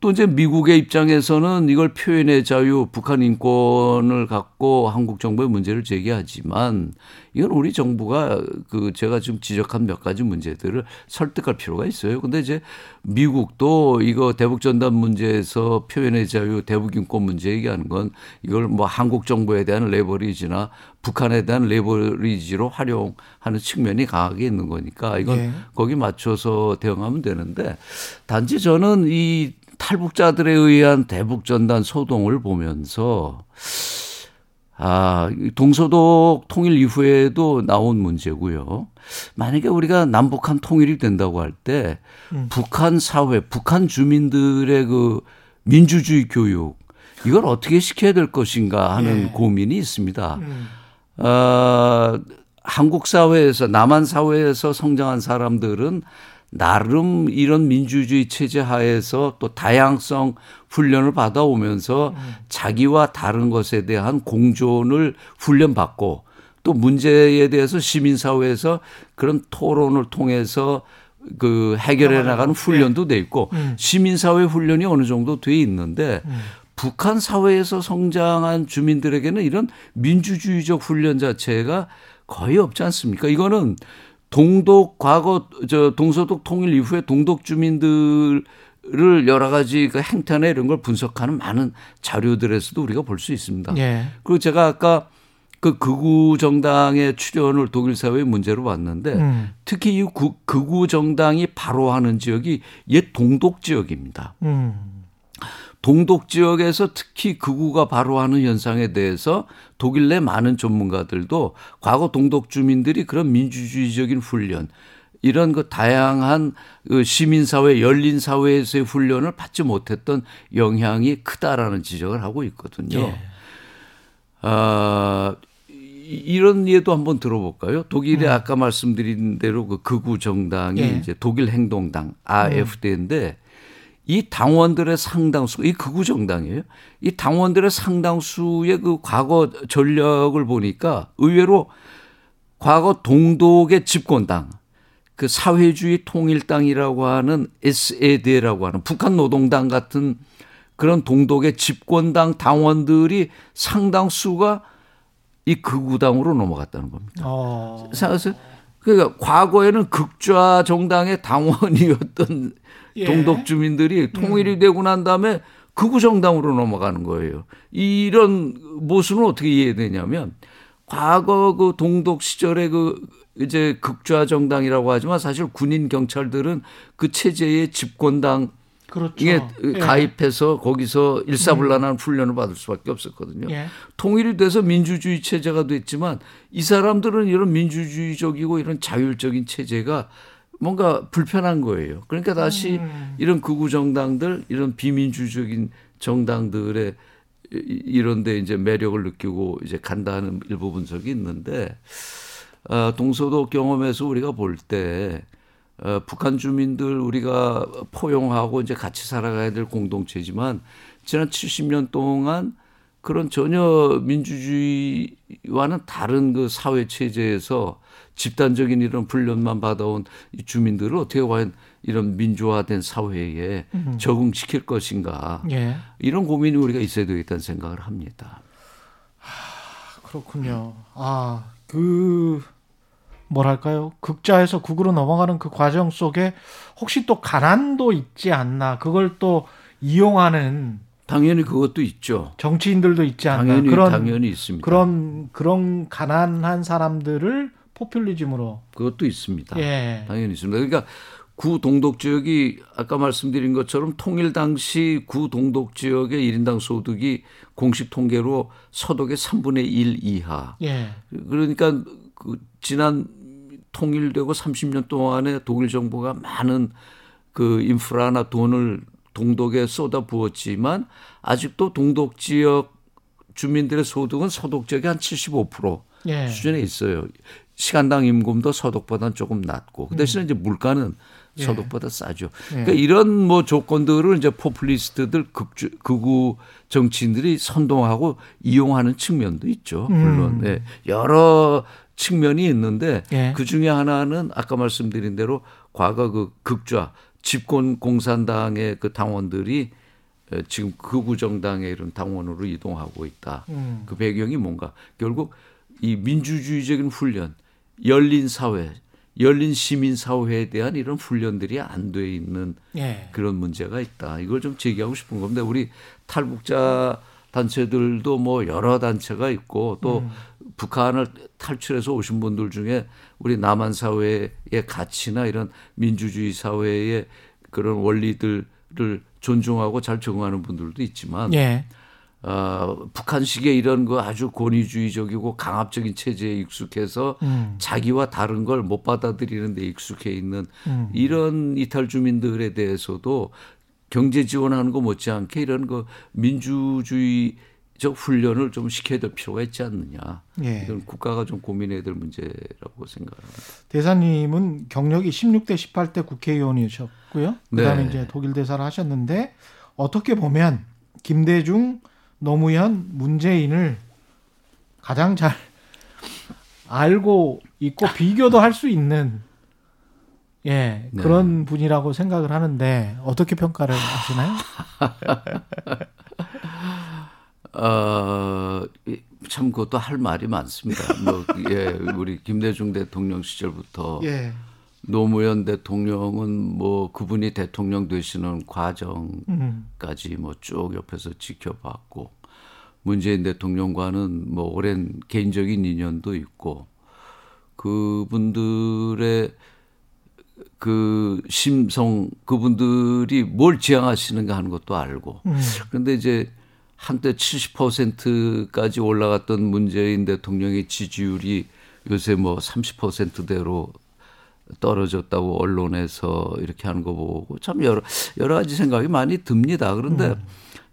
또 이제 미국의 입장에서는 이걸 표현의 자유, 북한 인권을 갖고 한국 정부의 문제를 제기하지만 이건 우리 정부가 그 제가 지금 지적한 몇 가지 문제들을 설득할 필요가 있어요. 근데 이제 미국도 이거 대북 전단 문제에서 표현의 자유, 대북 인권 문제 얘기하는 건 이걸 뭐 한국 정부에 대한 레버리지나 북한에 대한 레버리지로 활용하는 측면이 강하게 있는 거니까 이건 예. 거기 맞춰서 대응하면 되는데 단지 저는 이 탈북자들에 의한 대북 전단 소동을 보면서 아, 이 동서독 통일 이후에도 나온 문제고요. 만약에 우리가 남북한 통일이 된다고 할때 북한 사회, 북한 주민들의 그 민주주의 교육 이걸 어떻게 시켜야 될 것인가 하는 예. 고민이 있습니다. 음. 어, 한국 사회에서 남한 사회에서 성장한 사람들은 나름 이런 민주주의 체제 하에서 또 다양성 훈련을 받아오면서 자기와 다른 것에 대한 공존을 훈련받고 또또 문제에 대해서 시민사회에서 그런 토론을 통해서 그 해결해 나가는 훈련도 돼 있고 음. 시민사회 훈련이 어느 정도 돼 있는데 음. 북한 사회에서 성장한 주민들에게는 이런 민주주의적 훈련 자체가 거의 없지 않습니까? 이거는 동독 과거 저 동서독 통일 이후에 동독 주민들을 여러 가지 그 행태나 이런 걸 분석하는 많은 자료들에서도 우리가 볼 수 있습니다. 예. 그리고 제가 아까 그 극우 정당의 출연을 독일 사회의 문제로 봤는데 음. 특히 이 구- 극우 정당이 바로 하는 지역이 옛 동독 지역입니다. 음. 동독 지역에서 특히 극우가 바로 하는 현상에 대해서 독일 내 많은 전문가들도 과거 동독 주민들이 그런 민주주의적인 훈련 이런 그 다양한 그 시민사회 열린 사회에서의 훈련을 받지 못했던 영향이 크다라는 지적을 하고 있거든요. 예. 아, 이- 이런 예도 한번 들어볼까요? 독일의 아까 말씀드린 대로 그 극우 정당이 예. 이제 독일 행동당 AfD인데 이 당원들의 상당수, 이 극우 정당이에요. 이 당원들의 상당수의 그 과거 전력을 보니까 의외로 과거 동독의 집권당, 그 사회주의 통일당이라고 하는 SAD라고 하는 북한 노동당 같은 그런 동독의 집권당 당원들이 상당수가 이 극우당으로 넘어갔다는 겁니다. 어. 생각하세요? 그러니까 과거에는 극좌 정당의 당원이었던 예. 동독 주민들이 통일이 되고 난 다음에 극우 정당으로 넘어가는 거예요. 이런 모습은 어떻게 이해되냐면 과거 그 동독 시절에 그 이제 극좌 정당이라고 하지만 사실 군인 경찰들은 그 체제의 집권당 그렇죠. 이게 예. 가입해서 거기서 일사불란한 훈련을 받을 수밖에 없었거든요. 예. 통일이 돼서 민주주의 체제가 됐지만 이 사람들은 이런 민주주의적이고 이런 자율적인 체제가 뭔가 불편한 거예요. 그러니까 다시 음. 이런 극우 정당들, 이런 비민주적인 정당들의 이- 이런데 이제 매력을 느끼고 이제 간다는 일부 분석이 있는데 어, 동서독 경험에서 우리가 볼때 어, 북한 주민들 우리가 포용하고 이제 같이 살아가야 될 공동체지만 지난 70년 동안 그런 전혀 민주주의와는 다른 그 사회 체제에서 집단적인 이런 훈련만 받아온 이 주민들을 어떻게 과연 이런 민주화된 사회에 적응시킬 것인가 예. 이런 고민이 우리가 있어야 되겠다는 생각을 합니다. 그렇군요. 아, 그 뭐랄까요? 극자에서 극으로 넘어가는 그 과정 속에 혹시 또 가난도 있지 않나? 그걸 또 이용하는 당연히 그것도 있죠. 정치인들도 있지 않나? 당연히 그런 당연히 있습니다. 그런 그런 가난한 사람들을 포퓰리즘으로 그것도 있습니다. 예. 당연히 있습니다. 그러니까 구 동독 지역이 아까 말씀드린 것처럼 통일 당시 구 동독 지역의 1인당 소득이 공식 통계로 서독의 3분의 1 이하. 예. 그러니까 그 지난 통일되고 30년 동안에 독일 정부가 많은 그 인프라나 돈을 동독에 쏟아 부었지만 아직도 동독 지역 주민들의 소득은 서독 지역의 한 75% 예. 수준에 있어요. 시간당 임금도 서독보다는 조금 낮고 그 대신에 이제 물가는 음. 예. 서독보다 싸죠. 예. 그러니까 이런 뭐 조건들을 이제 포퓰리스트들 극주, 극우 정치인들이 선동하고 이용하는 측면도 있죠. 물론 음. 네. 여러 측면이 있는데 예. 그 중에 하나는 아까 말씀드린 대로 과거 그 극좌 집권 공산당의 그 당원들이 에, 지금 극우 정당의 이런 당원으로 이동하고 있다. 음. 그 배경이 뭔가 결국 이 민주주의적인 훈련, 열린 사회, 열린 시민 사회에 대한 이런 훈련들이 안 돼 있는 예. 그런 문제가 있다. 이걸 좀 제기하고 싶은 겁니다. 우리 탈북자 단체들도 뭐 여러 단체가 있고 또 음. 북한을 탈출해서 오신 분들 중에 우리 남한 사회의 가치나 이런 민주주의 사회의 그런 원리들을 존중하고 잘 적응하는 분들도 있지만 예. 어, 북한식의 이런 그 아주 권위주의적이고 강압적인 체제에 익숙해서 음. 자기와 다른 걸 못 받아들이는 데 익숙해 있는 음. 이런 이탈 주민들에 대해서도 경제 지원하는 거 못지않게 이런 그 민주주의 적 훈련을 좀 시켜야 될 필요가 있지 않느냐. 예. 이건 국가가 좀 고민해야 될 문제라고 생각합니다. 대사님은 경력이 16대 18대 국회의원이셨고요. 그다음에 네. 이제 독일 대사를 하셨는데 어떻게 보면 김대중, 노무현, 문재인을 가장 잘 알고 있고 비교도 할 수 있는 예 네. 그런 분이라고 생각을 하는데 어떻게 평가를 하시나요? 어, 이- 참 그것도 할 말이 많습니다. 뭐, 예, 우리 김대중 대통령 시절부터 예. 노무현 대통령은 뭐 그분이 대통령 되시는 과정까지 음. 뭐쭉 옆에서 지켜봤고 문재인 대통령과는 뭐 오랜 개인적인 인연도 있고 그분들의 그 심성 그분들이 뭘 지향하시는가 하는 것도 알고 음. 그런데 이제 한때 70%까지 올라갔던 문재인 대통령의 지지율이 요새 뭐 30%대로 떨어졌다고 언론에서 이렇게 하는 거 보고 참 여러 여러 가지 생각이 많이 듭니다. 그런데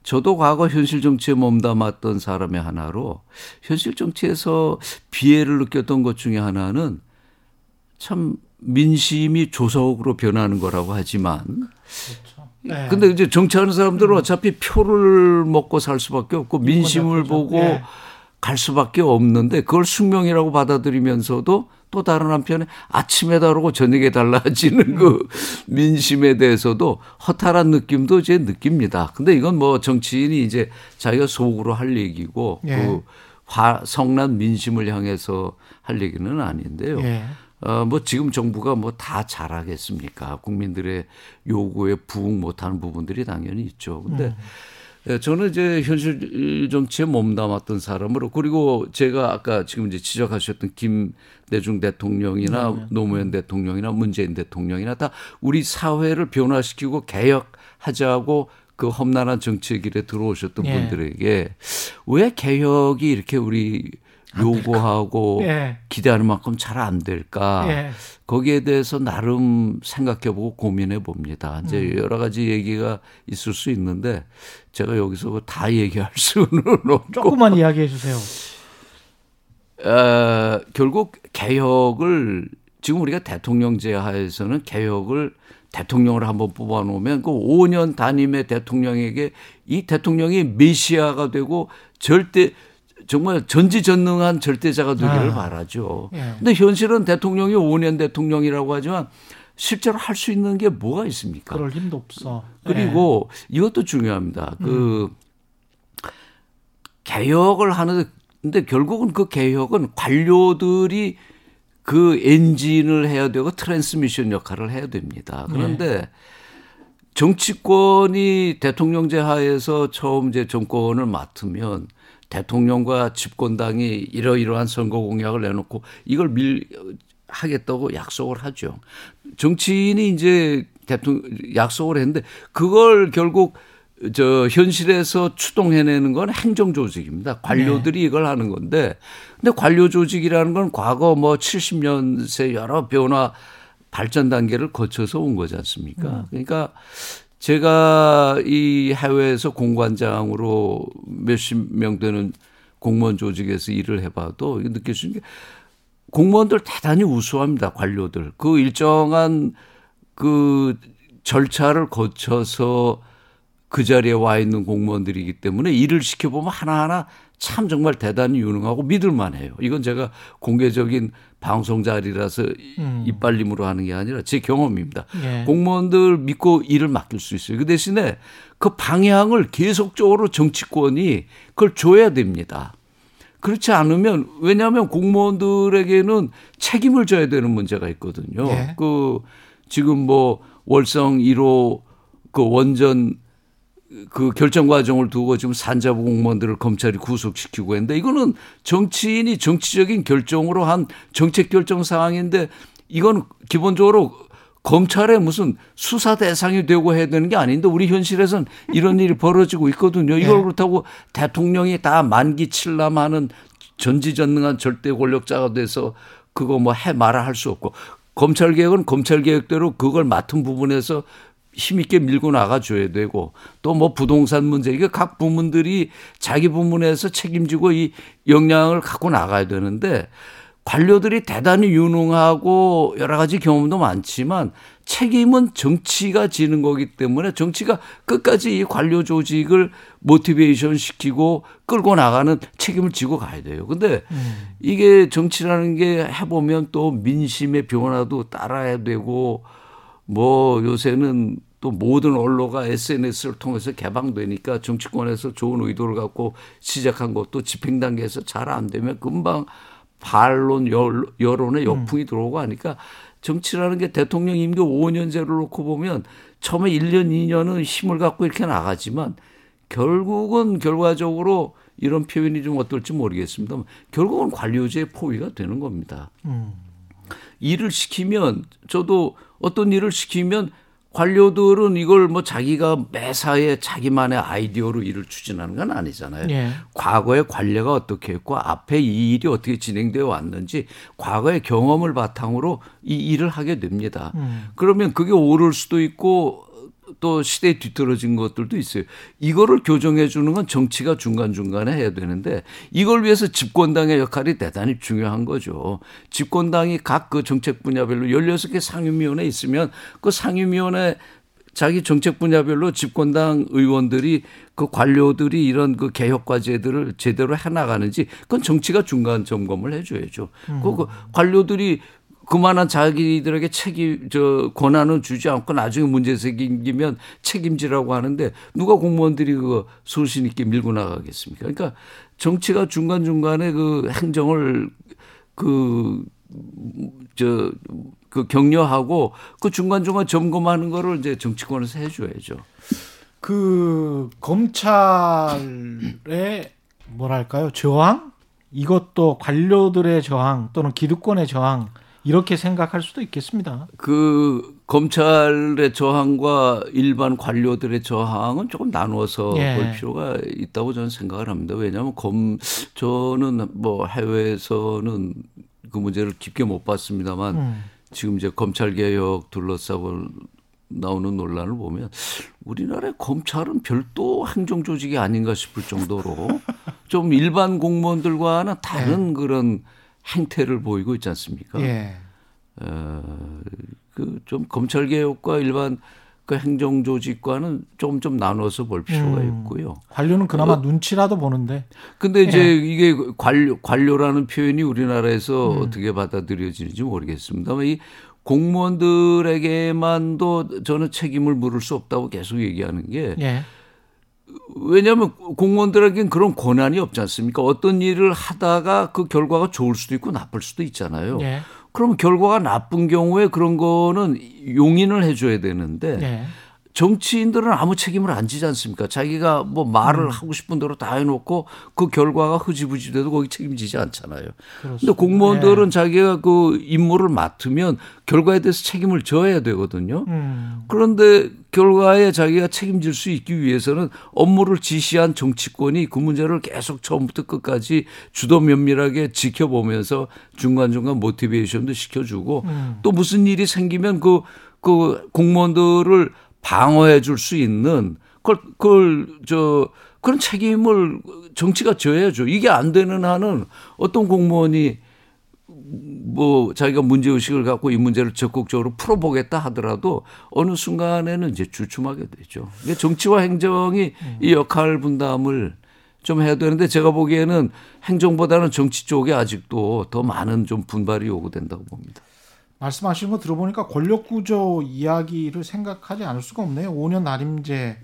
저도 과거 현실 정치에 몸담았던 사람의 하나로 현실 정치에서 비애를 느꼈던 것 중에 하나는 참 민심이 조속으로 변하는 거라고 하지만 네. 근데 이제 정치하는 사람들은 어차피 표를 먹고 살 수밖에 없고 민심을 그렇죠. 보고 예. 갈 수밖에 없는데 그걸 숙명이라고 받아들이면서도 또 다른 한편에 아침에 다르고 저녁에 달라지는 그 민심에 대해서도 허탈한 느낌도 이제 느낍니다. 근데 이건 뭐 정치인이 이제 자기가 속으로 할 얘기고 예. 그 화, 성난 민심을 향해서 할 얘기는 아닌데요. 예. 어, 뭐 지금 정부가 뭐 다 잘하겠습니까? 국민들의 요구에 부응 못하는 부분들이 당연히 있죠. 근데 예, 저는 이제 현실 정치에 몸담았던 사람으로 그리고 제가 아까 지금 이제 지적하셨던 김대중 대통령이나 노무현 대통령이나 문재인 대통령이나 다 우리 사회를 변화시키고 개혁하자고 그 험난한 정치의 길에 들어오셨던 예. 분들에게 왜 개혁이 이렇게 우리 요구하고 예. 기대하는 만큼 잘 안 될까? 예. 거기에 대해서 나름 생각해보고 고민해 봅니다. 이제 음. 여러 가지 얘기가 있을 수 있는데 제가 여기서 다 얘기할 수는 없고 조금만 이야기해 주세요. 어, 결국 개혁을 지금 우리가 대통령제 하에서는 개혁을 대통령을 한번 뽑아놓으면 그 5년 단임의 대통령에게 이 대통령이 메시아가 되고 절대 정말 전지전능한 절대자가 되기를 아. 바라죠. 예. 근데 현실은 대통령이 5년 대통령이라고 하지만 실제로 할 수 있는 게 뭐가 있습니까? 그럴 힘도 없어. 그리고 이것도 중요합니다. 그 개혁을 하는 근데 결국은 그 개혁은 관료들이 그 엔진을 해야 되고 트랜스미션 역할을 해야 됩니다. 그런데 정치권이 대통령제 하에서 처음 이제 정권을 맡으면 대통령과 집권당이 이러이러한 선거 공약을 내놓고 이걸 밀 하겠다고 약속을 하죠. 정치인이 이제 대통령 약속을 했는데 그걸 결국 저 현실에서 추동해내는 건 행정 조직입니다. 관료들이 이걸 하는 건데 근데 관료 조직이라는 건 과거 뭐 70년새 여러 변화 발전 단계를 거쳐서 온 거지 않습니까? 그러니까 제가 이 해외에서 공관장으로 몇십 명 되는 공무원 조직에서 일을 해봐도 느낄 수 있는 게 공무원들 대단히 우수합니다. 관료들. 그 일정한 그 절차를 거쳐서 그 자리에 와 있는 공무원들이기 때문에 일을 시켜보면 하나하나 참 정말 대단히 유능하고 믿을만 해요. 이건 제가 공개적인 방송 자리라서 이빨림으로 하는 게 아니라 제 경험입니다. 예. 공무원들 믿고 일을 맡길 수 있어요. 그 대신에 그 방향을 계속적으로 정치권이 그걸 줘야 됩니다. 그렇지 않으면 왜냐하면 공무원들에게는 책임을 져야 되는 문제가 있거든요. 예. 그 지금 뭐 월성 1호 그 원전 그 결정 과정을 두고 지금 산자부 공무원들을 검찰이 구속시키고 했는데 이거는 정치인이 정치적인 결정으로 한 정책 결정 사항인데 이건 기본적으로 검찰의 무슨 수사 대상이 되고 해야 되는 게 아닌데 우리 현실에서는 이런 일이 벌어지고 있거든요. 이걸 네. 그렇다고 대통령이 다 만기 칠남하는 전지전능한 절대 권력자가 돼서 그거 뭐 해 말아 할 수 없고 검찰 개혁은 검찰 개혁대로 그걸 맡은 부분에서 힘있게 밀고 나가줘야 되고 또 뭐 부동산 문제 이게 각 부문들이 자기 부문에서 책임지고 이 역량을 갖고 나가야 되는데 관료들이 대단히 유능하고 여러 가지 경험도 많지만 책임은 정치가 지는 거기 때문에 정치가 끝까지 이 관료 조직을 모티베이션 시키고 끌고 나가는 책임을 지고 가야 돼요. 근데 음. 이게 정치라는 게 해보면 또 민심의 변화도 따라야 되고 뭐 요새는 또 모든 언론가 SNS를 통해서 개방되니까 정치권에서 좋은 의도를 갖고 시작한 것도 집행 단계에서 잘 안 되면 금방 반론 여론의 역풍이 음. 들어오고 하니까 정치라는 게 대통령 임기 5년제를 놓고 보면 처음에 1년, 2년은 힘을 갖고 이렇게 나가지만 결국은 결과적으로 이런 표현이 좀 어떨지 모르겠습니다. 결국은 관료제의 포위가 되는 겁니다. 음. 일을 시키면 저도 어떤 일을 시키면 관료들은 이걸 뭐 자기가 매사에 자기만의 아이디어로 일을 추진하는 건 아니잖아요. 예. 과거에 관례가 어떻게 했고 앞에 이 일이 어떻게 진행되어 왔는지 과거의 경험을 바탕으로 이 일을 하게 됩니다. 음. 그러면 그게 옳을 수도 있고 또 시대에 뒤떨어진 것들도 있어요. 이거를 교정해 주는 건 정치가 중간중간에 해야 되는데 이걸 위해서 집권당의 역할이 대단히 중요한 거죠. 집권당이 각 그 정책 분야별로 16개 상임위원회 있으면 그 상임위원회 자기 정책 분야별로 집권당 의원들이 그 관료들이 이런 그 개혁 과제들을 제대로 해 나가는지 그건 정치가 중간 점검을 해 줘야죠. 음. 그 관료들이 그만한 자기들에게 책임 저 권한은 주지 않고 나중에 문제 생기면 책임지라고 하는데 누가 공무원들이 그 소신 있게 밀고 나가겠습니까? 그러니까 정치가 중간 중간에 그 행정을 그저그 격려하고 그 중간 중간 점검하는 거를 이제 정치권에서 해줘야죠. 그 검찰의 뭐랄까요 저항 이것도 관료들의 저항 또는 기득권의 저항 이렇게 생각할 수도 있겠습니다. 그 검찰의 저항과 일반 관료들의 저항은 조금 나누어서 예. 볼 필요가 있다고 저는 생각을 합니다. 왜냐하면 검 저는 뭐 해외에서는 그 문제를 깊게 못 봤습니다만 음. 지금 이제 검찰 개혁 둘러싸고 나오는 논란을 보면 우리나라의 검찰은 별도 행정 조직이 아닌가 싶을 정도로 좀 일반 공무원들과는 다른 네. 그런 행태를 보이고 있지 않습니까? 예. 어, 그 좀 검찰 개혁과 일반 그 행정 조직과는 조금 좀 나눠서 볼 필요가 음, 있고요. 관료는 그나마 어, 눈치라도 보는데. 근데 이제 예. 이게 관료 관료라는 표현이 우리나라에서 음. 어떻게 받아들여지는지 모르겠습니다만 이 공무원들에게만도 저는 책임을 물을 수 없다고 계속 얘기하는 게 예. 왜냐하면 공무원들에겐 그런 권한이 없지 않습니까? 어떤 일을 하다가 그 결과가 좋을 수도 있고 나쁠 수도 있잖아요. 예. 그러면 결과가 나쁜 경우에 그런 거는 용인을 해줘야 되는데 예. 정치인들은 아무 책임을 안 지지 않습니까? 자기가 뭐 말을 음. 하고 싶은 대로 다 해놓고 그 결과가 흐지부지 돼도 거기 책임지지 않잖아요. 그런데 공무원들은 네. 자기가 그 임무를 맡으면 결과에 대해서 책임을 져야 되거든요. 음. 그런데 결과에 자기가 책임질 수 있기 위해서는 업무를 지시한 정치권이 그 문제를 계속 처음부터 끝까지 주도 면밀하게 지켜보면서 중간중간 모티베이션도 시켜주고 음. 또 무슨 일이 생기면 그, 그 공무원들을 방어해 줄 수 있는 그걸, 그걸 저 그런 책임을 정치가 져야죠. 이게 안 되는 한은 어떤 공무원이 뭐 자기가 문제 의식을 갖고 이 문제를 적극적으로 풀어보겠다 하더라도 어느 순간에는 이제 주춤하게 되죠. 이게 정치와 행정이 이 역할 분담을 좀 해야 되는데 제가 보기에는 행정보다는 정치 쪽에 아직도 더 많은 좀 분발이 요구된다고 봅니다. 말씀하신 거 들어보니까 권력 구조 이야기를 생각하지 않을 수가 없네요. 5년 난임제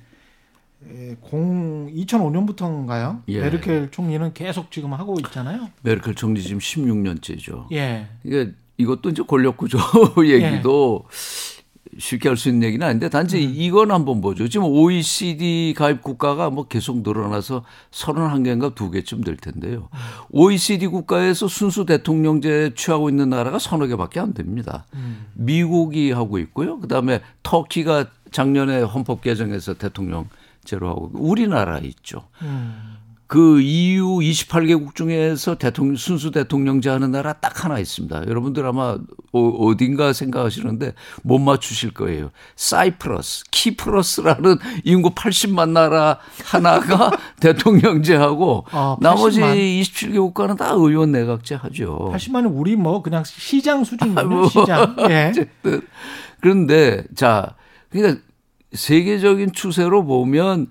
공 2005년부터인가요? 예. 메르켈 총리는 계속 지금 하고 있잖아요. 메르켈 총리 지금 16년째죠. 예. 이게 이것도 이제 권력 구조 얘기도 예. 쉽게 할 수 있는 얘기는 아닌데 단지 음. 이건 한번 보죠. 지금 OECD 가입 국가가 뭐 계속 늘어나서 31개인가 2개쯤 될 텐데요. 음. OECD 국가에서 순수 대통령제 취하고 있는 나라가 서너 개밖에 안 됩니다. 음. 미국이 하고 있고요. 그다음에 터키가 작년에 헌법 개정해서 대통령제로 하고 우리나라 있죠. 음. 그 EU 28개국 중에서 대통령 순수 대통령제 하는 나라 딱 하나 있습니다. 여러분들 아마 어, 딘가 생각하시는데 못 맞추실 거예요. 사이프러스, 키프러스라는 인구 80만 나라 하나가 대통령제하고 아, 나머지 27개 국가는 다 의원 내각제 하죠. 80만은 우리 뭐 그냥 시장 수준이죠. 아, 뭐, 시장. 예. 그런데 자 그러니까 세계적인 추세로 보면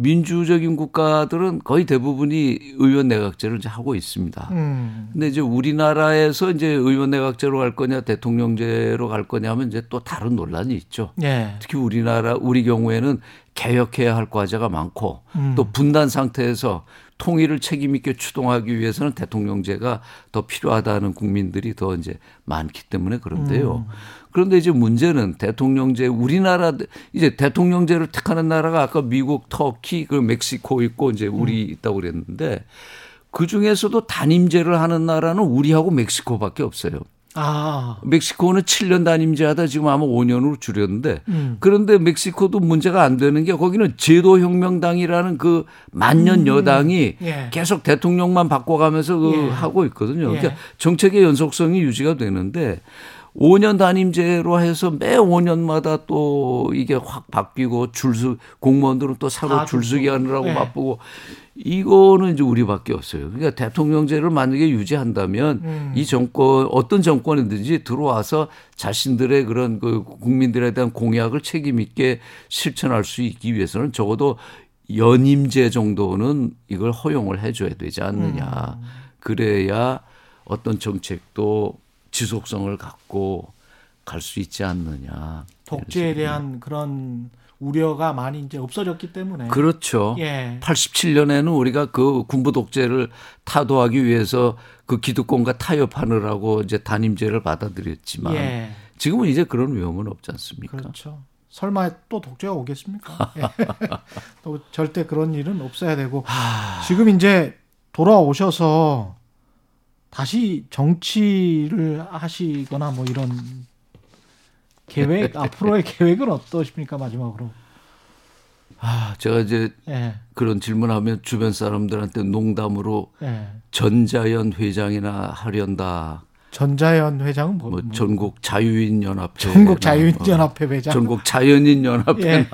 민주적인 국가들은 거의 대부분이 의원 내각제를 이제 하고 있습니다. 음. 근데 이제 우리나라에서 이제 의원 내각제로 갈 거냐 대통령제로 갈 거냐 하면 이제 또 다른 논란이 있죠. 예. 특히 우리나라 우리 경우에는 개혁해야 할 과제가 많고 음. 또 분단 상태에서 통일을 책임 있게 추동하기 위해서는 대통령제가 더 필요하다는 국민들이 더 이제 많기 때문에 그런데요. 음. 그런데 이제 문제는 대통령제 우리나라 이제 대통령제를 택하는 나라가 아까 미국, 터키, 그 멕시코 있고 이제 우리 음. 있다고 그랬는데 그 중에서도 단임제를 하는 나라는 우리하고 멕시코밖에 없어요. 아. 멕시코는 7년 단임제하다 지금 아마 5년으로 줄였는데 음. 그런데 멕시코도 문제가 안 되는 게 거기는 제도혁명당이라는 그 만년 음. 여당이 예. 계속 대통령만 바꿔가면서 그 예. 하고 있거든요. 그러니까 예. 정책의 연속성이 유지가 되는데 5년 단임제로 해서 매 5년마다 또 이게 확 바뀌고 줄서 공무원들은 또 새로 줄서기 하느라고 네. 바쁘고 이거는 이제 우리밖에 없어요. 그러니까 대통령제를 만약에 유지한다면 음. 이 정권 어떤 정권이든지 들어와서 자신들의 그런 그 국민들에 대한 공약을 책임 있게 실천할 수 있기 위해서는 적어도 연임제 정도는 이걸 허용을 해줘야 되지 않느냐. 음. 그래야 어떤 정책도 지속성을 갖고 갈 수 있지 않느냐. 독재에 대한 그런 우려가 많이 이제 없어졌기 때문에. 그렇죠. 예. 87년에는 우리가 그 군부 독재를 타도하기 위해서 그 기득권과 타협하느라고 이제 단임제를 받아들였지만 예. 지금은 이제 그런 위험은 없지 않습니까? 그렇죠. 설마 또 독재가 오겠습니까? 예. 또 절대 그런 일은 없어야 되고 지금 이제 돌아오셔서 다시 정치를 하시거나 뭐 이런 계획 앞으로의 계획은 어떠십니까 마지막으로? 아 제가 이제 네. 그런 질문하면 주변 사람들한테 농담으로 네. 전자연 회장이나 하련다. 전자연 회장은 뭐, 뭐 전국 자유인 연합회 전국 자유인 연합회 회장 전국 자연인 연합회나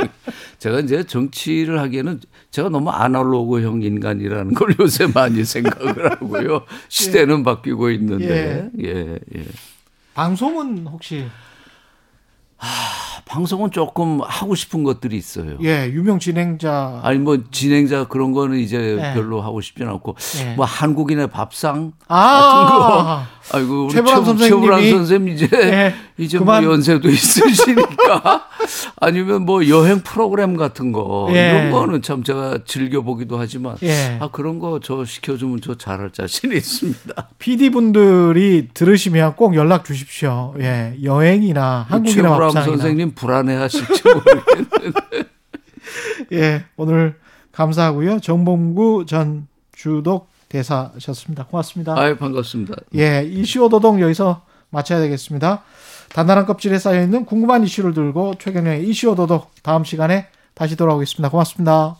예. 제가 이제 정치를 하기에는 제가 너무 아날로그형 인간이라는 걸 요새 많이 생각을 하고요. 시대는 예. 바뀌고 있는데. 예. 예, 예. 방송은 혹시 하, 방송은 조금 하고 싶은 것들이 있어요. 예, 유명 진행자. 아니 뭐 진행자 그런 거는 이제 예. 별로 하고 싶지는 않고 예. 뭐 한국인의 밥상 아~ 같은 거. 아이고 우리 최불안 선생님이 선생님 이제 예. 이제 뭐 그만. 뭐 연세도 있으시니까 아니면 뭐 여행 프로그램 같은 거 예. 이런 거는 참 제가 즐겨 보기도 하지만 예. 아 그런 거 저 시켜주면 저 잘할 자신이 있습니다. PD 분들이 들으시면 꼭 연락 주십시오. 예, 여행이나 한국이나 밥상이나 선생님 불안해하실지 모르겠는데. 예, 오늘 감사하고요. 정봉구 전 주독 대사셨습니다. 고맙습니다. 아유, 반갑습니다. 예, 이슈 오도독 여기서 마쳐야 되겠습니다. 단단한 껍질에 쌓여 있는 궁금한 이슈를 들고 최경영의 이슈 오도독 다음 시간에 다시 돌아오겠습니다. 고맙습니다.